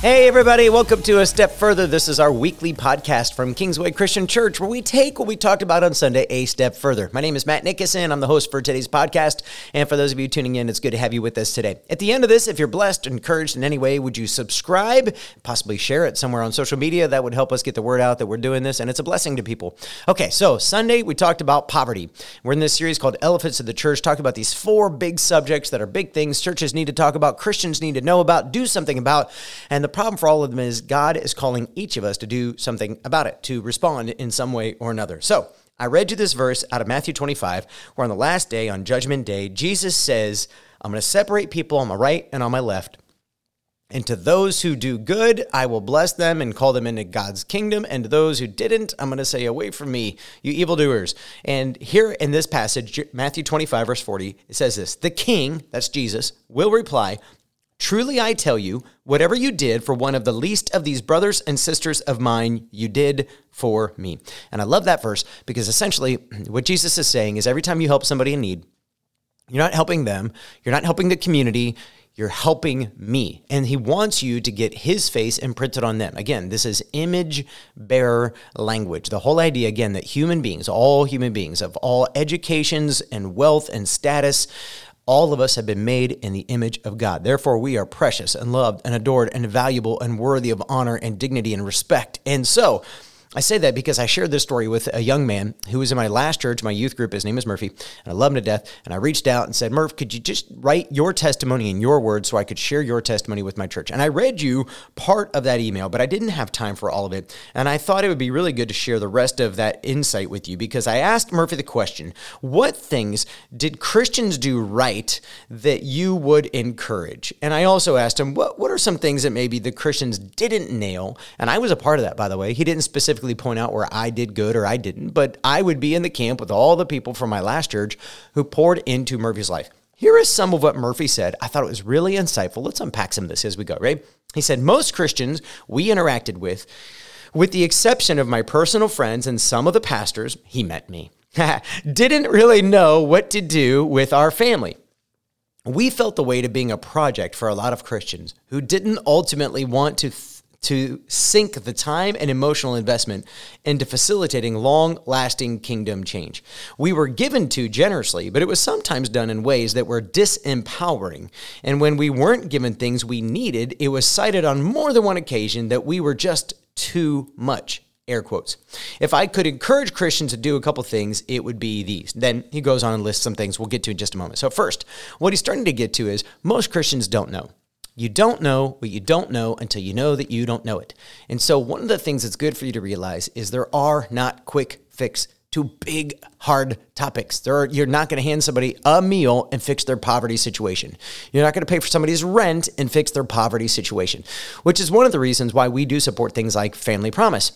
Hey, everybody, welcome to A Step Further. This is our weekly podcast from Kingsway Christian Church, where we take what we talked about on Sunday a step further. My name is Matt Nickerson. I'm the host for today's podcast. And for those of you tuning in, it's good to have you with us today. At the end of this, if you're blessed, encouraged in any way, would you subscribe, possibly share it somewhere on social media? That would help us get the word out that we're doing this, and it's a blessing to people. Okay, so Sunday, we talked about poverty. We're in this series called Elephants of the Church, talking about these four big subjects that are big things churches need to talk about, Christians need to know about, do something about. And the problem for all of them is God is calling each of us to do something about it, to respond in some way or another. So, I read you this verse out of Matthew 25, where on the last day, on Judgment Day, Jesus says, I'm going to separate people on my right and on my left. And to those who do good, I will bless them and call them into God's kingdom. And to those who didn't, I'm going to say, Away from me, you evildoers. And here in this passage, Matthew 25, verse 40, it says this The king, that's Jesus, will reply, Truly I tell you, whatever you did for one of the least of these brothers and sisters of mine, you did for me. And I love that verse because essentially what Jesus is saying is every time you help somebody in need, you're not helping them, you're not helping the community, you're helping me. And he wants you to get his face imprinted on them. Again, this is image bearer language. The whole idea, again, that human beings, all human beings of all educations and wealth and status, all of us have been made in the image of God. Therefore, we are precious and loved and adored and valuable and worthy of honor and dignity and respect. And so, I say that because I shared this story with a young man who was in my last church, my youth group. His name is Murphy, and I love him to death. And I reached out and said, Murph, could you just write your testimony in your words so I could share your testimony with my church? And I read you part of that email, but I didn't have time for all of it. And I thought it would be really good to share the rest of that insight with you because I asked Murphy the question What things did Christians do right that you would encourage? And I also asked him, What, what are some things that maybe the Christians didn't nail? And I was a part of that, by the way. He didn't specifically point out where I did good or I didn't, but I would be in the camp with all the people from my last church who poured into Murphy's life. Here is some of what Murphy said. I thought it was really insightful. Let's unpack some of this as we go, right? He said, Most Christians we interacted with, with the exception of my personal friends and some of the pastors, he met me, didn't really know what to do with our family. We felt the weight of being a project for a lot of Christians who didn't ultimately want to to sink the time and emotional investment into facilitating long lasting kingdom change. We were given to generously, but it was sometimes done in ways that were disempowering. And when we weren't given things we needed, it was cited on more than one occasion that we were just too much air quotes. If I could encourage Christians to do a couple things, it would be these. Then he goes on and lists some things we'll get to in just a moment. So, first, what he's starting to get to is most Christians don't know. You don't know what you don't know until you know that you don't know it. And so, one of the things that's good for you to realize is there are not quick fix to big, hard topics. Are, you're not going to hand somebody a meal and fix their poverty situation. You're not going to pay for somebody's rent and fix their poverty situation, which is one of the reasons why we do support things like Family Promise.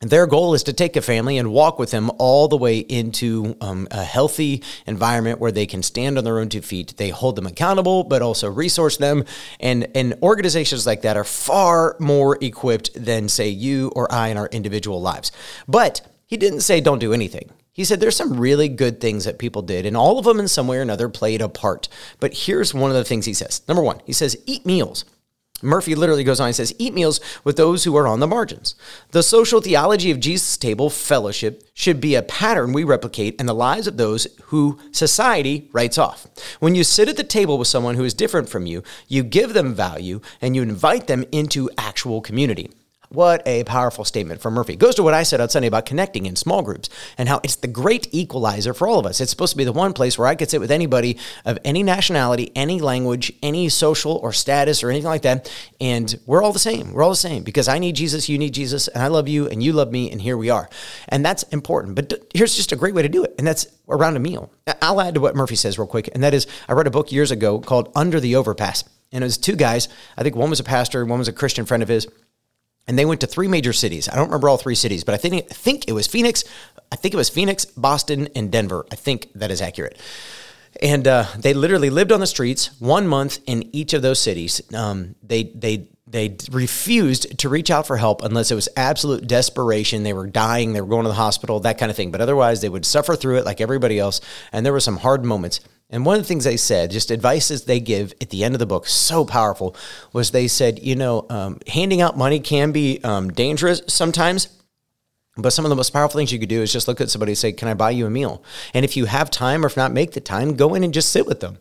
And their goal is to take a family and walk with them all the way into um, a healthy environment where they can stand on their own two feet. They hold them accountable, but also resource them. And, and organizations like that are far more equipped than, say, you or I in our individual lives. But he didn't say don't do anything. He said there's some really good things that people did, and all of them in some way or another played a part. But here's one of the things he says. Number one, he says, eat meals. Murphy literally goes on and says, Eat meals with those who are on the margins. The social theology of Jesus' table fellowship should be a pattern we replicate in the lives of those who society writes off. When you sit at the table with someone who is different from you, you give them value and you invite them into actual community. What a powerful statement from Murphy. Goes to what I said on Sunday about connecting in small groups and how it's the great equalizer for all of us. It's supposed to be the one place where I could sit with anybody of any nationality, any language, any social or status or anything like that. And we're all the same. We're all the same because I need Jesus, you need Jesus, and I love you, and you love me, and here we are. And that's important. But here's just a great way to do it, and that's around a meal. I'll add to what Murphy says real quick, and that is I read a book years ago called Under the Overpass. And it was two guys. I think one was a pastor, one was a Christian friend of his and they went to three major cities. I don't remember all three cities, but I think I think it was Phoenix. I think it was Phoenix, Boston, and Denver. I think that is accurate. And uh, they literally lived on the streets one month in each of those cities. Um, they they they refused to reach out for help unless it was absolute desperation. They were dying, they were going to the hospital, that kind of thing. But otherwise, they would suffer through it like everybody else. And there were some hard moments. And one of the things they said, just advices they give at the end of the book, so powerful, was they said, you know, um, handing out money can be um, dangerous sometimes. But some of the most powerful things you could do is just look at somebody and say, Can I buy you a meal? And if you have time, or if not, make the time, go in and just sit with them.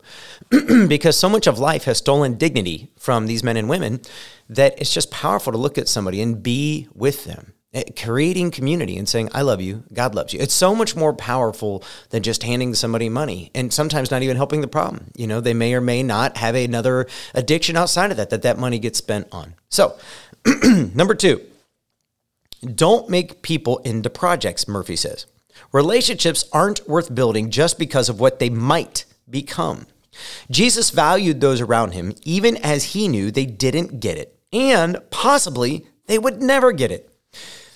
because so much of life has stolen dignity from these men and women that it's just powerful to look at somebody and be with them. Eh, creating community and saying, I love you, God loves you. It's so much more powerful than just handing somebody money and sometimes not even helping the problem. You know, they may or may not have another addiction outside of that, that that money gets spent on. So, number two, don't make people into projects, Murphy says. Relationships aren't worth building just because of what they might become. Jesus valued those around him even as he knew they didn't get it, and possibly they would never get it.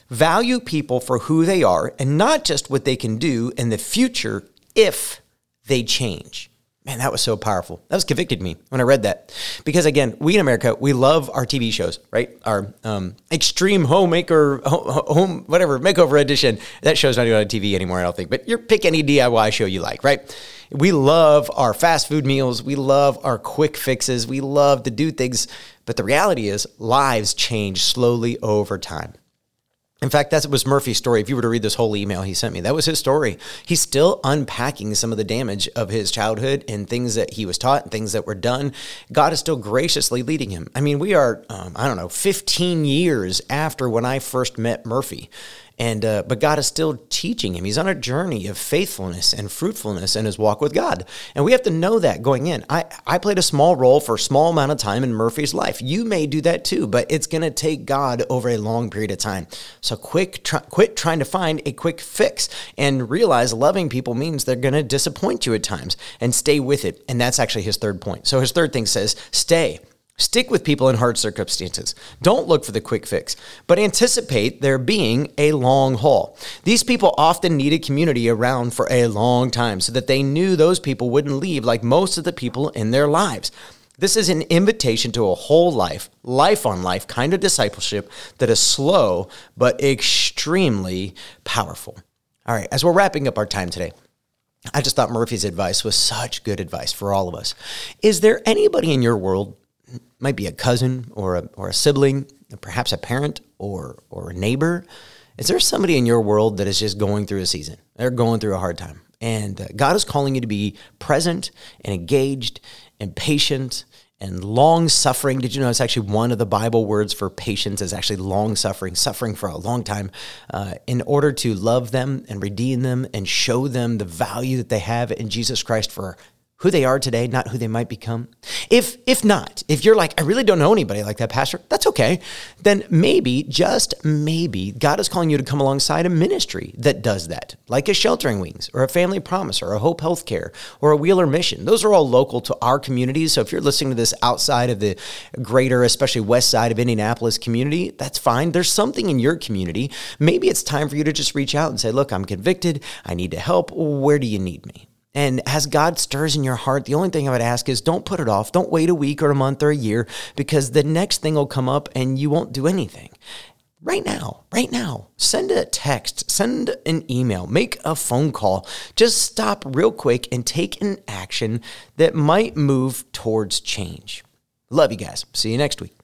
Value people for who they are and not just what they can do in the future if they change. Man, that was so powerful. That was convicted me when I read that. Because again, we in America, we love our TV shows, right? Our um, extreme homemaker, home, whatever, makeover edition. That show's not even on TV anymore, I don't think. But you pick any DIY show you like, right? We love our fast food meals. We love our quick fixes. We love to do things. But the reality is, lives change slowly over time. In fact, that was Murphy's story. If you were to read this whole email he sent me, that was his story. He's still unpacking some of the damage of his childhood and things that he was taught and things that were done. God is still graciously leading him. I mean, we are, um, I don't know, 15 years after when I first met Murphy. And uh, but God is still teaching him. He's on a journey of faithfulness and fruitfulness in his walk with God, and we have to know that going in. I I played a small role for a small amount of time in Murphy's life. You may do that too, but it's going to take God over a long period of time. So quick, try, quit trying to find a quick fix, and realize loving people means they're going to disappoint you at times, and stay with it. And that's actually his third point. So his third thing says, stay. Stick with people in hard circumstances. Don't look for the quick fix, but anticipate there being a long haul. These people often needed community around for a long time so that they knew those people wouldn't leave like most of the people in their lives. This is an invitation to a whole life, life on life kind of discipleship that is slow but extremely powerful. All right, as we're wrapping up our time today, I just thought Murphy's advice was such good advice for all of us. Is there anybody in your world might be a cousin or a, or a sibling, perhaps a parent or, or a neighbor. Is there somebody in your world that is just going through a season? They're going through a hard time. And uh, God is calling you to be present and engaged and patient and long suffering. Did you know it's actually one of the Bible words for patience is actually long suffering, suffering for a long time, uh, in order to love them and redeem them and show them the value that they have in Jesus Christ for who they are today, not who they might become? If if not, if you're like, I really don't know anybody like that, Pastor, that's okay. Then maybe, just maybe, God is calling you to come alongside a ministry that does that, like a sheltering wings or a family promise or a hope healthcare or a Wheeler mission. Those are all local to our communities. So if you're listening to this outside of the greater, especially west side of Indianapolis community, that's fine. There's something in your community. Maybe it's time for you to just reach out and say, look, I'm convicted. I need to help. Where do you need me? And as God stirs in your heart, the only thing I would ask is don't put it off. Don't wait a week or a month or a year because the next thing will come up and you won't do anything. Right now, right now, send a text, send an email, make a phone call. Just stop real quick and take an action that might move towards change. Love you guys. See you next week.